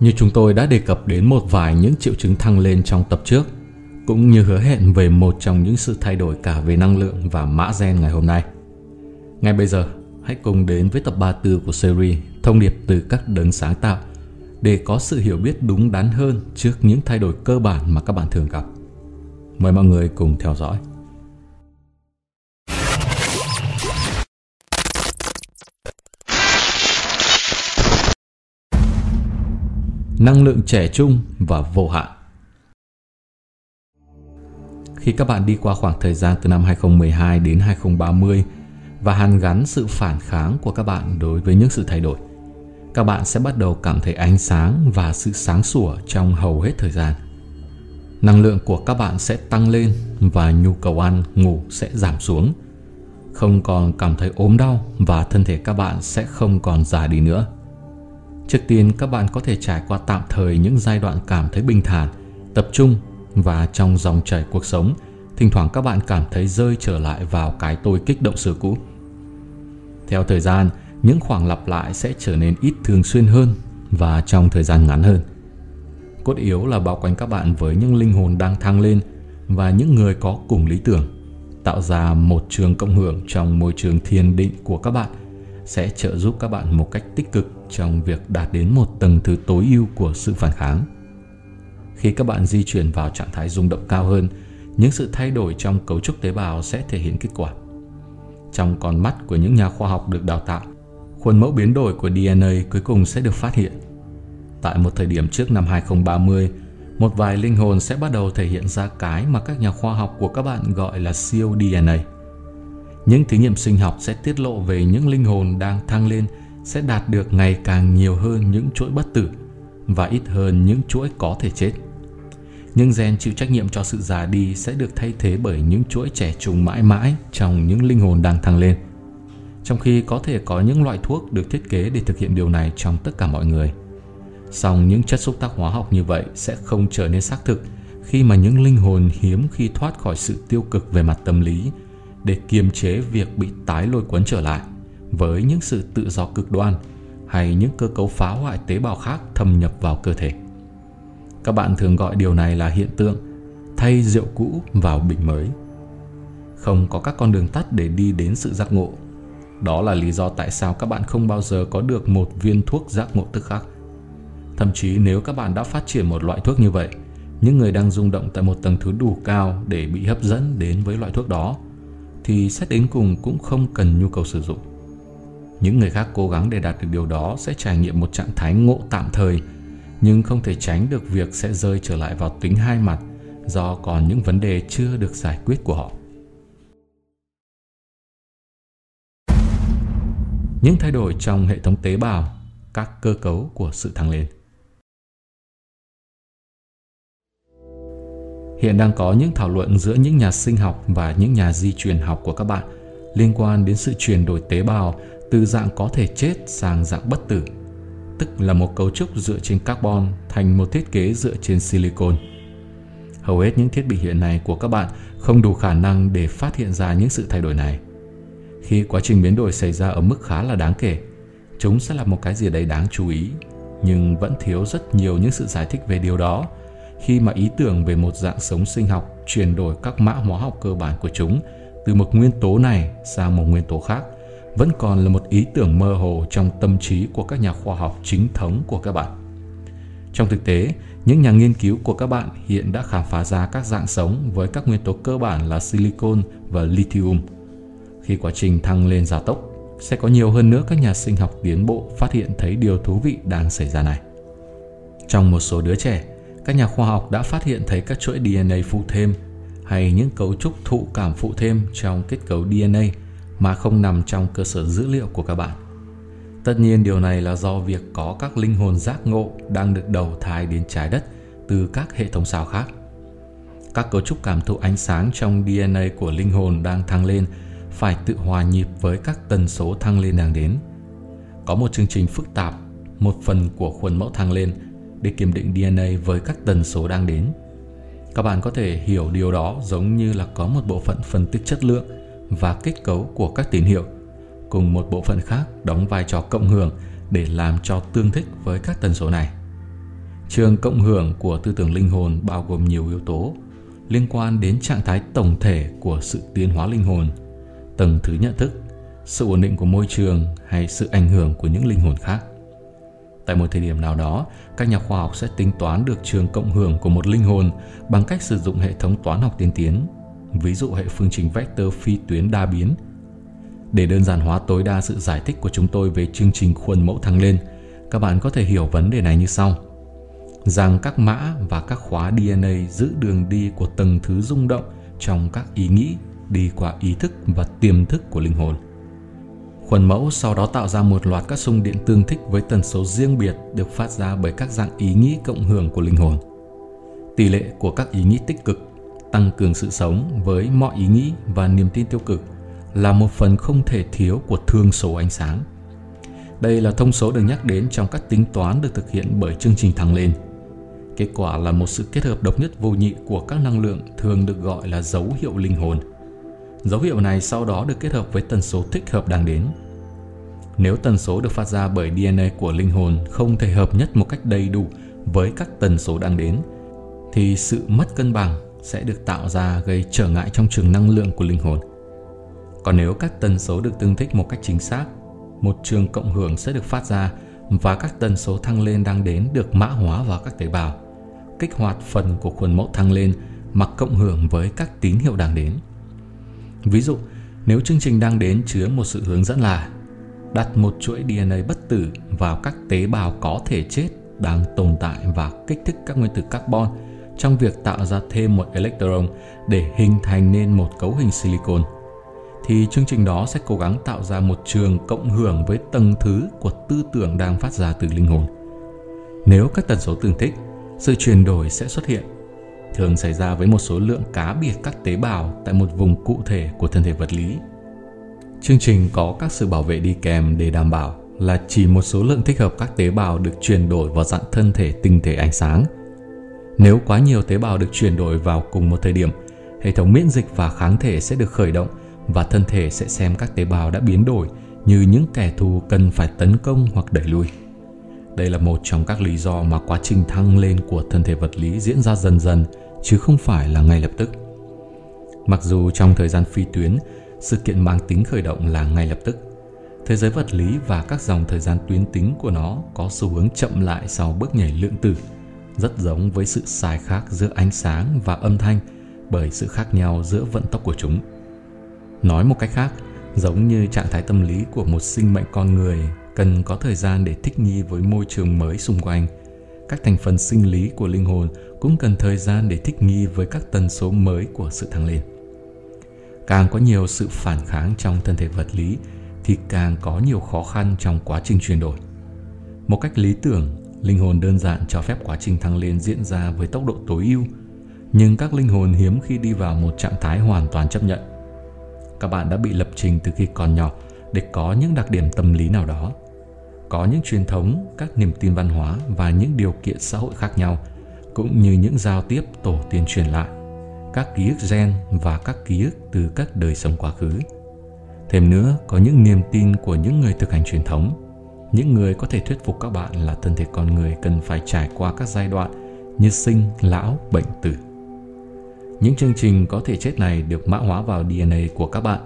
Như chúng tôi đã đề cập đến một vài những triệu chứng thăng lên trong tập trước, cũng như hứa hẹn về một trong những sự thay đổi cả về năng lượng và mã gen ngày hôm nay. Ngay bây giờ, hãy cùng đến với tập 34 của series Thông điệp từ các đấng sáng tạo để có sự hiểu biết đúng đắn hơn trước những thay đổi cơ bản mà các bạn thường gặp. Mời mọi người cùng theo dõi. Năng lượng trẻ trung và vô hạn Khi các bạn đi qua khoảng thời gian từ năm 2012 đến 2030 và hàn gắn sự phản kháng của các bạn đối với những sự thay đổi, các bạn sẽ bắt đầu cảm thấy ánh sáng và sự sáng sủa trong hầu hết thời gian. Năng lượng của các bạn sẽ tăng lên và nhu cầu ăn, ngủ sẽ giảm xuống. Không còn cảm thấy ốm đau và thân thể các bạn sẽ không còn già đi nữa. Trước tiên các bạn có thể trải qua tạm thời những giai đoạn cảm thấy bình thản, tập trung và trong dòng chảy cuộc sống, thỉnh thoảng các bạn cảm thấy rơi trở lại vào cái tôi kích động xưa cũ. Theo thời gian, những khoảng lặp lại sẽ trở nên ít thường xuyên hơn và trong thời gian ngắn hơn. Cốt yếu là bao quanh các bạn với những linh hồn đang thăng lên và những người có cùng lý tưởng, tạo ra một trường cộng hưởng trong môi trường thiền định của các bạn sẽ trợ giúp các bạn một cách tích cực trong việc đạt đến một tầng thứ tối ưu của sự phản kháng. Khi các bạn di chuyển vào trạng thái rung động cao hơn, những sự thay đổi trong cấu trúc tế bào sẽ thể hiện kết quả. Trong con mắt của những nhà khoa học được đào tạo, khuôn mẫu biến đổi của DNA cuối cùng sẽ được phát hiện. Tại một thời điểm trước năm 2030, một vài linh hồn sẽ bắt đầu thể hiện ra cái mà các nhà khoa học của các bạn gọi là siêu DNA. Những thí nghiệm sinh học sẽ tiết lộ về những linh hồn đang thăng lên sẽ đạt được ngày càng nhiều hơn những chuỗi bất tử và ít hơn những chuỗi có thể chết. Những gen chịu trách nhiệm cho sự già đi sẽ được thay thế bởi những chuỗi trẻ trung mãi mãi trong những linh hồn đang thăng lên. Trong khi có thể có những loại thuốc được thiết kế để thực hiện điều này trong tất cả mọi người. Song những chất xúc tác hóa học như vậy sẽ không trở nên xác thực khi mà những linh hồn hiếm khi thoát khỏi sự tiêu cực về mặt tâm lý để kiềm chế việc bị tái lôi cuốn trở lại với những sự tự do cực đoan hay những cơ cấu phá hoại tế bào khác thâm nhập vào cơ thể. Các bạn thường gọi điều này là hiện tượng thay rượu cũ vào bình mới. Không có các con đường tắt để đi đến sự giác ngộ. Đó là lý do tại sao các bạn không bao giờ có được một viên thuốc giác ngộ tức khắc. Thậm chí nếu các bạn đã phát triển một loại thuốc như vậy, những người đang rung động tại một tầng thứ đủ cao để bị hấp dẫn đến với loại thuốc đó thì xét đến cùng cũng không cần nhu cầu sử dụng. Những người khác cố gắng để đạt được điều đó sẽ trải nghiệm một trạng thái ngộ tạm thời, nhưng không thể tránh được việc sẽ rơi trở lại vào tính hai mặt do còn những vấn đề chưa được giải quyết của họ. Những thay đổi trong hệ thống tế bào, các cơ cấu của sự thăng lên. Hiện đang có những thảo luận giữa những nhà sinh học và những nhà di truyền học của các bạn liên quan đến sự chuyển đổi tế bào từ dạng có thể chết sang dạng bất tử, tức là một cấu trúc dựa trên carbon thành một thiết kế dựa trên silicon. Hầu hết những thiết bị hiện nay của các bạn không đủ khả năng để phát hiện ra những sự thay đổi này. Khi quá trình biến đổi xảy ra ở mức khá là đáng kể, chúng sẽ là một cái gì đấy đáng chú ý, nhưng vẫn thiếu rất nhiều những sự giải thích về điều đó khi mà ý tưởng về một dạng sống sinh học chuyển đổi các mã hóa học cơ bản của chúng từ một nguyên tố này sang một nguyên tố khác vẫn còn là một ý tưởng mơ hồ trong tâm trí của các nhà khoa học chính thống của các bạn. Trong thực tế, những nhà nghiên cứu của các bạn hiện đã khám phá ra các dạng sống với các nguyên tố cơ bản là silicon và lithium. Khi quá trình thăng lên gia tốc, sẽ có nhiều hơn nữa các nhà sinh học tiến bộ phát hiện thấy điều thú vị đang xảy ra này. Trong một số đứa trẻ, các nhà khoa học đã phát hiện thấy các chuỗi DNA phụ thêm hay những cấu trúc thụ cảm phụ thêm trong kết cấu DNA mà không nằm trong cơ sở dữ liệu của các bạn. Tất nhiên điều này là do việc có các linh hồn giác ngộ đang được đầu thai đến trái đất từ các hệ thống sao khác. Các cấu trúc cảm thụ ánh sáng trong DNA của linh hồn đang thăng lên phải tự hòa nhịp với các tần số thăng lên đang đến. Có một chương trình phức tạp, một phần của khuôn mẫu thăng lên để kiểm định DNA với các tần số đang đến. Các bạn có thể hiểu điều đó giống như là có một bộ phận phân tích chất lượng và kết cấu của các tín hiệu cùng một bộ phận khác đóng vai trò cộng hưởng để làm cho tương thích với các tần số này. Trường cộng hưởng của tư tưởng linh hồn bao gồm nhiều yếu tố liên quan đến trạng thái tổng thể của sự tiến hóa linh hồn, tầng thứ nhận thức, sự ổn định của môi trường hay sự ảnh hưởng của những linh hồn khác. Tại một thời điểm nào đó, các nhà khoa học sẽ tính toán được trường cộng hưởng của một linh hồn bằng cách sử dụng hệ thống toán học tiên tiến, ví dụ hệ phương trình vector phi tuyến đa biến. Để đơn giản hóa tối đa sự giải thích của chúng tôi về chương trình khuôn mẫu thăng lên, các bạn có thể hiểu vấn đề này như sau. Rằng các mã và các khóa DNA giữ đường đi của từng thứ rung động trong các ý nghĩ đi qua ý thức và tiềm thức của linh hồn. Khuôn mẫu sau đó tạo ra một loạt các xung điện tương thích với tần số riêng biệt được phát ra bởi các dạng ý nghĩ cộng hưởng của linh hồn. Tỷ lệ của các ý nghĩ tích cực tăng cường sự sống với mọi ý nghĩ và niềm tin tiêu cực là một phần không thể thiếu của thương số ánh sáng. Đây là thông số được nhắc đến trong các tính toán được thực hiện bởi chương trình thăng lên. Kết quả là một sự kết hợp độc nhất vô nhị của các năng lượng thường được gọi là dấu hiệu linh hồn – Dấu hiệu này sau đó được kết hợp với tần số thích hợp đang đến. Nếu tần số được phát ra bởi DNA của linh hồn không thể hợp nhất một cách đầy đủ với các tần số đang đến, thì sự mất cân bằng sẽ được tạo ra gây trở ngại trong trường năng lượng của linh hồn. Còn nếu các tần số được tương thích một cách chính xác, một trường cộng hưởng sẽ được phát ra và các tần số thăng lên đang đến được mã hóa vào các tế bào, kích hoạt phần của khuôn mẫu thăng lên mà cộng hưởng với các tín hiệu đang đến. Ví dụ, nếu chương trình đang đến chứa một sự hướng dẫn là đặt một chuỗi DNA bất tử vào các tế bào có thể chết đang tồn tại và kích thích các nguyên tử carbon trong việc tạo ra thêm một electron để hình thành nên một cấu hình silicon thì chương trình đó sẽ cố gắng tạo ra một trường cộng hưởng với tầng thứ của tư tưởng đang phát ra từ linh hồn. Nếu các tần số tương thích, sự chuyển đổi sẽ xuất hiện thường xảy ra với một số lượng cá biệt các tế bào tại một vùng cụ thể của thân thể vật lý. Chương trình có các sự bảo vệ đi kèm để đảm bảo là chỉ một số lượng thích hợp các tế bào được chuyển đổi vào dạng thân thể tinh thể ánh sáng. Nếu quá nhiều tế bào được chuyển đổi vào cùng một thời điểm, hệ thống miễn dịch và kháng thể sẽ được khởi động và thân thể sẽ xem các tế bào đã biến đổi như những kẻ thù cần phải tấn công hoặc đẩy lui. Đây là một trong các lý do mà quá trình thăng lên của thân thể vật lý diễn ra dần dần chứ không phải là ngay lập tức. Mặc dù trong thời gian phi tuyến, sự kiện mang tính khởi động là ngay lập tức, thế giới vật lý và các dòng thời gian tuyến tính của nó có xu hướng chậm lại sau bước nhảy lượng tử, rất giống với sự sai khác giữa ánh sáng và âm thanh bởi sự khác nhau giữa vận tốc của chúng. Nói một cách khác, giống như trạng thái tâm lý của một sinh mệnh con người cần có thời gian để thích nghi với môi trường mới xung quanh – các thành phần sinh lý của linh hồn cũng cần thời gian để thích nghi với các tần số mới của sự thăng lên. Càng có nhiều sự phản kháng trong thân thể vật lý thì càng có nhiều khó khăn trong quá trình chuyển đổi. Một cách lý tưởng, linh hồn đơn giản cho phép quá trình thăng lên diễn ra với tốc độ tối ưu, nhưng các linh hồn hiếm khi đi vào một trạng thái hoàn toàn chấp nhận. Các bạn đã bị lập trình từ khi còn nhỏ để có những đặc điểm tâm lý nào đó có những truyền thống, các niềm tin văn hóa và những điều kiện xã hội khác nhau, cũng như những giao tiếp tổ tiên truyền lại, các ký ức gen và các ký ức từ các đời sống quá khứ. Thêm nữa, có những niềm tin của những người thực hành truyền thống, những người có thể thuyết phục các bạn là thân thể con người cần phải trải qua các giai đoạn như sinh, lão, bệnh tử. Những chương trình có thể chết này được mã hóa vào DNA của các bạn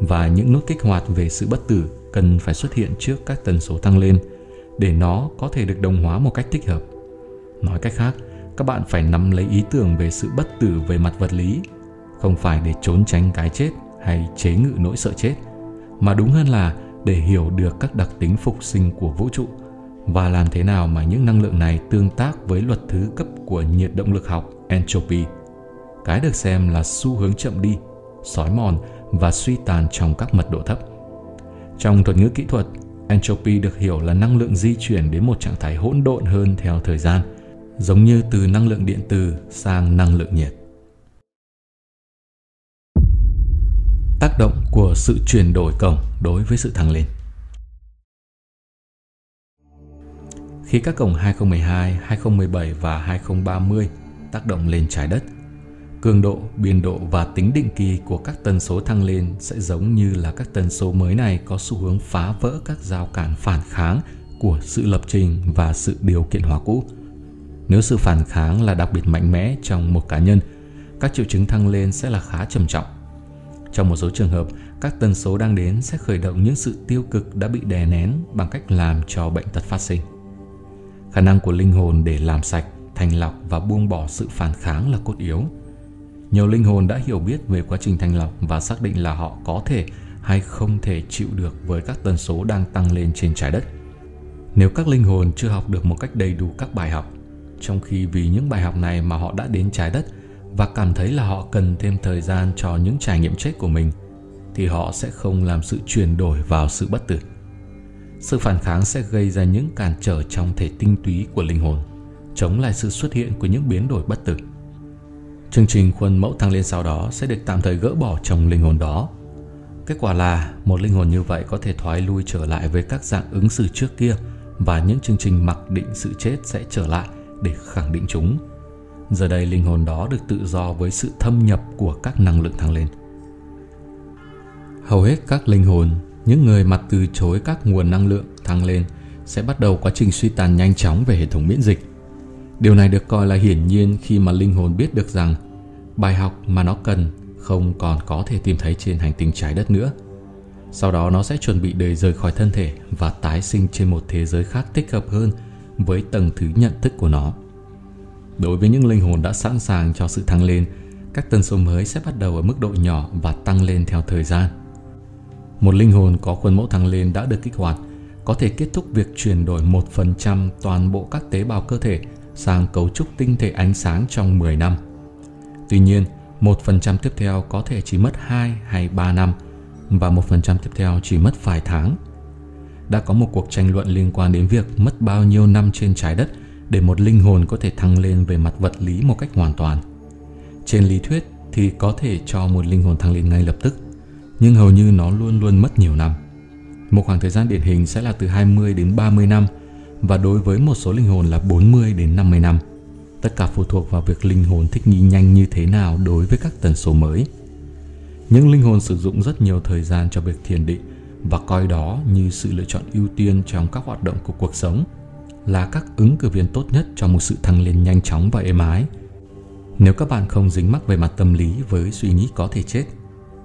và những nút kích hoạt về sự bất tử cần phải xuất hiện trước các tần số tăng lên để nó có thể được đồng hóa một cách thích hợp. Nói cách khác, các bạn phải nắm lấy ý tưởng về sự bất tử về mặt vật lý, không phải để trốn tránh cái chết hay chế ngự nỗi sợ chết, mà đúng hơn là để hiểu được các đặc tính phục sinh của vũ trụ và làm thế nào mà những năng lượng này tương tác với luật thứ cấp của nhiệt động lực học entropy. Cái được xem là xu hướng chậm đi, sói mòn và suy tàn trong các mật độ thấp. Trong thuật ngữ kỹ thuật, entropy được hiểu là năng lượng di chuyển đến một trạng thái hỗn độn hơn theo thời gian, giống như từ năng lượng điện từ sang năng lượng nhiệt. Tác động của sự chuyển đổi cổng đối với sự thăng lên. Khi các cổng 2012, 2017 và 2030 tác động lên trái đất – cường độ, biên độ và tính định kỳ của các tần số thăng lên sẽ giống như là các tần số mới này có xu hướng phá vỡ các rào cản phản kháng của sự lập trình và sự điều kiện hóa cũ. Nếu sự phản kháng là đặc biệt mạnh mẽ trong một cá nhân, các triệu chứng thăng lên sẽ là khá trầm trọng. Trong một số trường hợp, các tần số đang đến sẽ khởi động những sự tiêu cực đã bị đè nén bằng cách làm cho bệnh tật phát sinh. Khả năng của linh hồn để làm sạch, thanh lọc và buông bỏ sự phản kháng là cốt yếu. Nhiều linh hồn đã hiểu biết về quá trình thanh lọc và xác định là họ có thể hay không thể chịu được với các tần số đang tăng lên trên trái đất. Nếu các linh hồn chưa học được một cách đầy đủ các bài học, trong khi vì những bài học này mà họ đã đến trái đất và cảm thấy là họ cần thêm thời gian cho những trải nghiệm chết của mình thì họ sẽ không làm sự chuyển đổi vào sự bất tử. Sự phản kháng sẽ gây ra những cản trở trong thể tinh túy của linh hồn, chống lại sự xuất hiện của những biến đổi bất tử. Chương trình khuôn mẫu thăng lên sau đó sẽ được tạm thời gỡ bỏ trong linh hồn đó. Kết quả là một linh hồn như vậy có thể thoái lui trở lại với các dạng ứng xử trước kia và những chương trình mặc định sự chết sẽ trở lại để khẳng định chúng. Giờ đây linh hồn đó được tự do với sự thâm nhập của các năng lượng thăng lên. Hầu hết các linh hồn, những người mà từ chối các nguồn năng lượng thăng lên sẽ bắt đầu quá trình suy tàn nhanh chóng về hệ thống miễn dịch. Điều này được coi là hiển nhiên khi mà linh hồn biết được rằng bài học mà nó cần không còn có thể tìm thấy trên hành tinh trái đất nữa. Sau đó nó sẽ chuẩn bị đời rời khỏi thân thể và tái sinh trên một thế giới khác thích hợp hơn với tầng thứ nhận thức của nó. Đối với những linh hồn đã sẵn sàng cho sự thăng lên, các tần số mới sẽ bắt đầu ở mức độ nhỏ và tăng lên theo thời gian. Một linh hồn có khuôn mẫu thăng lên đã được kích hoạt, có thể kết thúc việc chuyển đổi 1% toàn bộ các tế bào cơ thể sang cấu trúc tinh thể ánh sáng trong 10 năm. Tuy nhiên, 1% tiếp theo có thể chỉ mất 2 hay 3 năm và 1% tiếp theo chỉ mất vài tháng. Đã có một cuộc tranh luận liên quan đến việc mất bao nhiêu năm trên trái đất để một linh hồn có thể thăng lên về mặt vật lý một cách hoàn toàn. Trên lý thuyết thì có thể cho một linh hồn thăng lên ngay lập tức, nhưng hầu như nó luôn luôn mất nhiều năm. Một khoảng thời gian điển hình sẽ là từ 20 đến 30 năm và đối với một số linh hồn là 40 đến 50 năm. Tất cả phụ thuộc vào việc linh hồn thích nghi nhanh như thế nào đối với các tần số mới. Những linh hồn sử dụng rất nhiều thời gian cho việc thiền định và coi đó như sự lựa chọn ưu tiên trong các hoạt động của cuộc sống là các ứng cử viên tốt nhất cho một sự thăng lên nhanh chóng và êm ái. Nếu các bạn không dính mắc về mặt tâm lý với suy nghĩ có thể chết,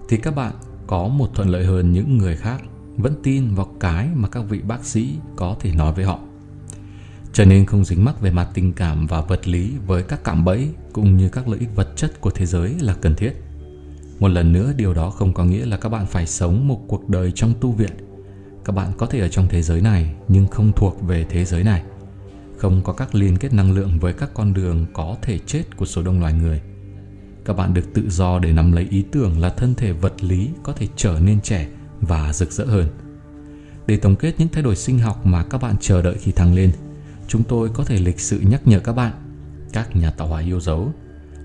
thì các bạn có một thuận lợi hơn những người khác vẫn tin vào cái mà các vị bác sĩ có thể nói với họ. Cho nên không dính mắc về mặt tình cảm và vật lý với các cạm bẫy cũng như các lợi ích vật chất của thế giới là cần thiết. Một lần nữa điều đó không có nghĩa là các bạn phải sống một cuộc đời trong tu viện. Các bạn có thể ở trong thế giới này nhưng không thuộc về thế giới này. Không có các liên kết năng lượng với các con đường có thể chết của số đông loài người. Các bạn được tự do để nắm lấy ý tưởng là thân thể vật lý có thể trở nên trẻ và rực rỡ hơn. Để tổng kết những thay đổi sinh học mà các bạn chờ đợi khi thăng lên, chúng tôi có thể lịch sự nhắc nhở các bạn, các nhà tạo hóa yêu dấu,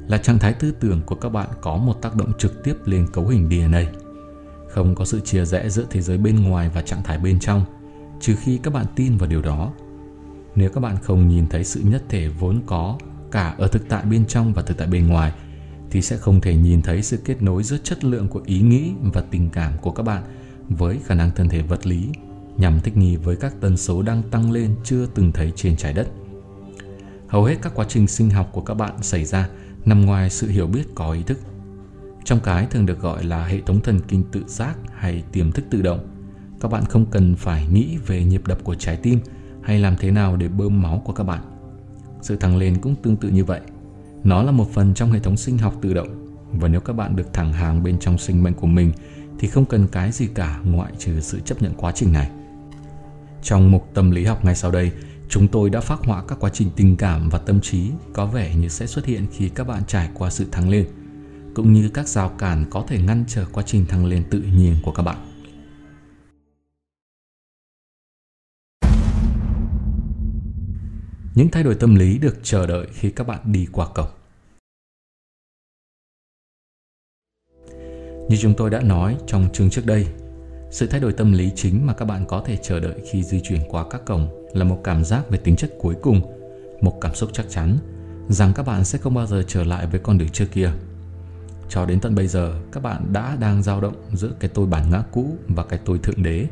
là trạng thái tư tưởng của các bạn có một tác động trực tiếp lên cấu hình DNA. Không có sự chia rẽ giữa thế giới bên ngoài và trạng thái bên trong, trừ khi các bạn tin vào điều đó. Nếu các bạn không nhìn thấy sự nhất thể vốn có cả ở thực tại bên trong và thực tại bên ngoài, thì sẽ không thể nhìn thấy sự kết nối giữa chất lượng của ý nghĩ và tình cảm của các bạn với khả năng thân thể vật lý nhằm thích nghi với các tần số đang tăng lên chưa từng thấy trên trái đất. Hầu hết các quá trình sinh học của các bạn xảy ra nằm ngoài sự hiểu biết có ý thức. Trong cái thường được gọi là hệ thống thần kinh tự giác hay tiềm thức tự động, các bạn không cần phải nghĩ về nhịp đập của trái tim hay làm thế nào để bơm máu của các bạn. Sự thăng lên cũng tương tự như vậy. Nó là một phần trong hệ thống sinh học tự động và nếu các bạn được thẳng hàng bên trong sinh mệnh của mình thì không cần cái gì cả ngoại trừ sự chấp nhận quá trình này. Trong mục tâm lý học ngay sau đây, chúng tôi đã phát họa các quá trình tình cảm và tâm trí có vẻ như sẽ xuất hiện khi các bạn trải qua sự thăng lên, cũng như các rào cản có thể ngăn trở quá trình thăng lên tự nhiên của các bạn. Những thay đổi tâm lý được chờ đợi khi các bạn đi qua cổng. Như chúng tôi đã nói trong chương trước đây, sự thay đổi tâm lý chính mà các bạn có thể chờ đợi khi di chuyển qua các cổng là một cảm giác về tính chất cuối cùng, một cảm xúc chắc chắn rằng các bạn sẽ không bao giờ trở lại với con đường trước kia. Cho đến tận bây giờ, các bạn đã đang dao động giữa cái tôi bản ngã cũ và cái tôi thượng đế.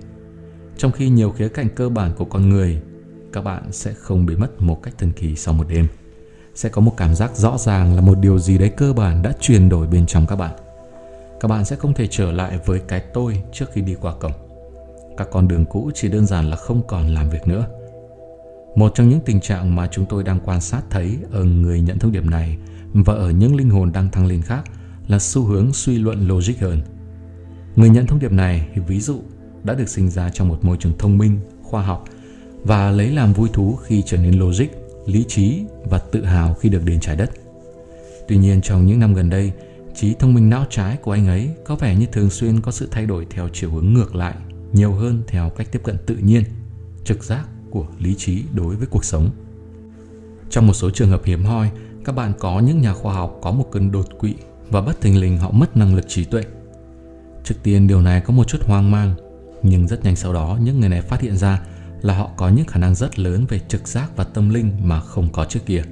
Trong khi nhiều khía cạnh cơ bản của con người, các bạn sẽ không bị mất một cách thần kỳ sau một đêm. sẽ có một cảm giác rõ ràng là một điều gì đấy cơ bản đã chuyển đổi bên trong các bạn. Các bạn sẽ không thể trở lại với cái tôi trước khi đi qua cổng. Các con đường cũ chỉ đơn giản là không còn làm việc nữa. Một trong những tình trạng mà chúng tôi đang quan sát thấy ở người nhận thông điệp này và ở những linh hồn đang thăng lên khác là xu hướng suy luận logic hơn. Người nhận thông điệp này, ví dụ, đã được sinh ra trong một môi trường thông minh, khoa học và lấy làm vui thú khi trở nên logic, lý trí và tự hào khi được đến trái đất. Tuy nhiên trong những năm gần đây, trí thông minh não trái của anh ấy có vẻ như thường xuyên có sự thay đổi theo chiều hướng ngược lại, nhiều hơn theo cách tiếp cận tự nhiên, trực giác của lý trí đối với cuộc sống. Trong một số trường hợp hiếm hoi, các bạn có những nhà khoa học có một cơn đột quỵ và bất thình lình họ mất năng lực trí tuệ. Trước tiên điều này có một chút hoang mang, nhưng rất nhanh sau đó những người này phát hiện ra là họ có những khả năng rất lớn về trực giác và tâm linh mà không có trước kia.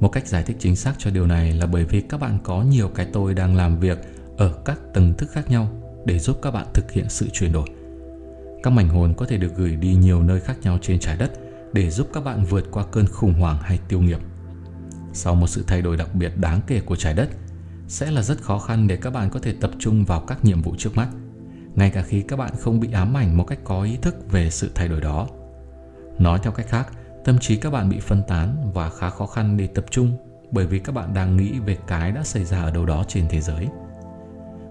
Một cách giải thích chính xác cho điều này là bởi vì các bạn có nhiều cái tôi đang làm việc ở các tầng thức khác nhau để giúp các bạn thực hiện sự chuyển đổi. Các mảnh hồn có thể được gửi đi nhiều nơi khác nhau trên trái đất để giúp các bạn vượt qua cơn khủng hoảng hay tiêu nghiệp. Sau một sự thay đổi đặc biệt đáng kể của trái đất, sẽ là rất khó khăn để các bạn có thể tập trung vào các nhiệm vụ trước mắt, ngay cả khi các bạn không bị ám ảnh một cách có ý thức về sự thay đổi đó. Nói theo cách khác, tâm trí các bạn bị phân tán và khá khó khăn để tập trung bởi vì các bạn đang nghĩ về cái đã xảy ra ở đâu đó trên thế giới.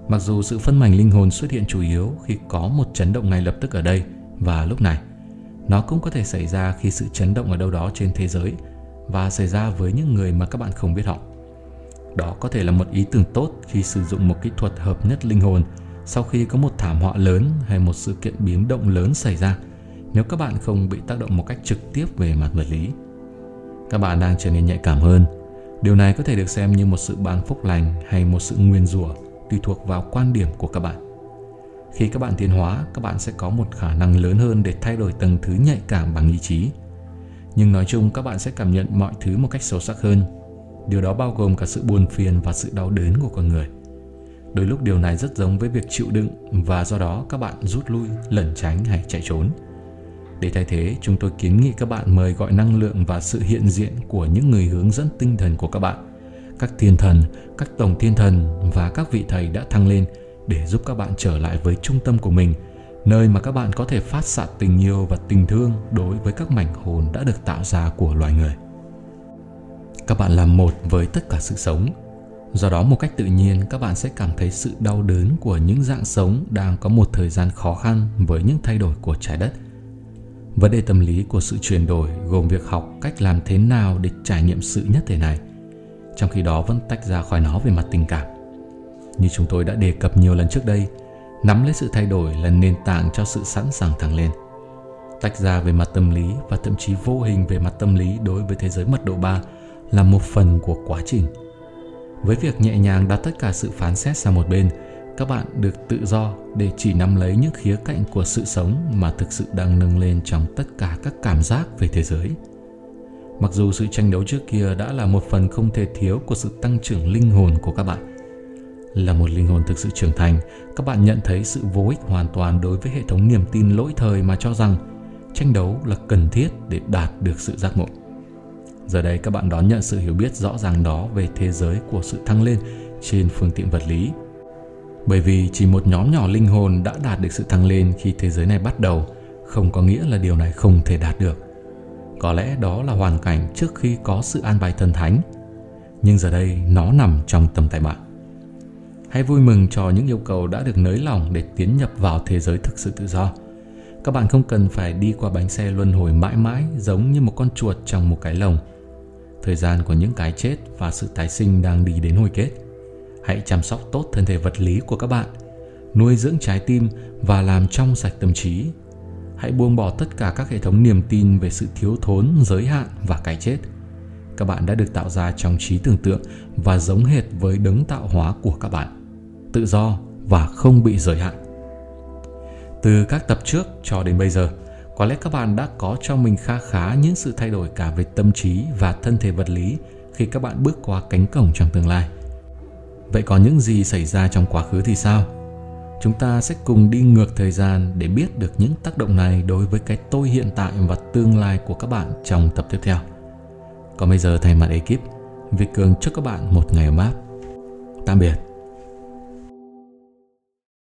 Mặc dù sự phân mảnh linh hồn xuất hiện chủ yếu khi có một chấn động ngay lập tức ở đây và lúc này, nó cũng có thể xảy ra khi sự chấn động ở đâu đó trên thế giới và xảy ra với những người mà các bạn không biết họ. Đó có thể là một ý tưởng tốt khi sử dụng một kỹ thuật hợp nhất linh hồn sau khi có một thảm họa lớn hay một sự kiện biến động lớn xảy ra nếu các bạn không bị tác động một cách trực tiếp về mặt vật lý. Các bạn đang trở nên nhạy cảm hơn. Điều này có thể được xem như một sự ban phúc lành hay một sự nguyên rủa tùy thuộc vào quan điểm của các bạn. Khi các bạn tiến hóa, các bạn sẽ có một khả năng lớn hơn để thay đổi tầng thứ nhạy cảm bằng ý chí. Nhưng nói chung các bạn sẽ cảm nhận mọi thứ một cách sâu sắc hơn. Điều đó bao gồm cả sự buồn phiền và sự đau đớn của con người. Đôi lúc điều này rất giống với việc chịu đựng và do đó các bạn rút lui, lẩn tránh hay chạy trốn. Để thay thế, chúng tôi kiến nghị các bạn mời gọi năng lượng và sự hiện diện của những người hướng dẫn tinh thần của các bạn các thiên thần, các tổng thiên thần và các vị thầy đã thăng lên để giúp các bạn trở lại với trung tâm của mình, nơi mà các bạn có thể phát xạ tình yêu và tình thương đối với các mảnh hồn đã được tạo ra của loài người. Các bạn làm một với tất cả sự sống. Do đó một cách tự nhiên các bạn sẽ cảm thấy sự đau đớn của những dạng sống đang có một thời gian khó khăn với những thay đổi của trái đất. Vấn đề tâm lý của sự chuyển đổi gồm việc học cách làm thế nào để trải nghiệm sự nhất thể này – trong khi đó vẫn tách ra khỏi nó về mặt tình cảm. Như chúng tôi đã đề cập nhiều lần trước đây, nắm lấy sự thay đổi là nền tảng cho sự sẵn sàng thăng lên. Tách ra về mặt tâm lý và thậm chí vô hình về mặt tâm lý đối với thế giới mật độ 3 là một phần của quá trình. Với việc nhẹ nhàng đặt tất cả sự phán xét sang một bên, các bạn được tự do để chỉ nắm lấy những khía cạnh của sự sống mà thực sự đang nâng lên trong tất cả các cảm giác về thế giới. Mặc dù sự tranh đấu trước kia đã là một phần không thể thiếu của sự tăng trưởng linh hồn của các bạn. Là một linh hồn thực sự trưởng thành, các bạn nhận thấy sự vô ích hoàn toàn đối với hệ thống niềm tin lỗi thời mà cho rằng tranh đấu là cần thiết để đạt được sự giác ngộ. Giờ đây các bạn đón nhận sự hiểu biết rõ ràng đó về thế giới của sự thăng lên trên phương tiện vật lý. Bởi vì chỉ một nhóm nhỏ linh hồn đã đạt được sự thăng lên khi thế giới này bắt đầu, không có nghĩa là điều này không thể đạt được. Có lẽ đó là hoàn cảnh trước khi có sự an bài thần thánh nhưng giờ đây nó nằm trong tầm tay bạn. Hãy vui mừng cho những yêu cầu đã được nới lỏng để tiến nhập vào thế giới thực sự tự do. Các bạn không cần phải đi qua bánh xe luân hồi mãi mãi giống như một con chuột trong một cái lồng thời gian của những cái chết và sự tái sinh đang đi đến hồi kết hãy chăm sóc tốt thân thể vật lý của các bạn nuôi dưỡng trái tim và làm trong sạch tâm trí hãy buông bỏ tất cả các hệ thống niềm tin về sự thiếu thốn, giới hạn và cái chết. Các bạn đã được tạo ra trong trí tưởng tượng và giống hệt với đấng tạo hóa của các bạn. Tự do và không bị giới hạn. Từ các tập trước cho đến bây giờ, có lẽ các bạn đã có cho mình kha khá những sự thay đổi cả về tâm trí và thân thể vật lý khi các bạn bước qua cánh cổng trong tương lai. Vậy có những gì xảy ra trong quá khứ thì sao? chúng ta sẽ cùng đi ngược thời gian để biết được những tác động này đối với cái tôi hiện tại và tương lai của các bạn trong tập tiếp theo. Còn bây giờ thay mặt ekip, Việt Cường chúc các bạn một ngày ấm áp. Tạm biệt.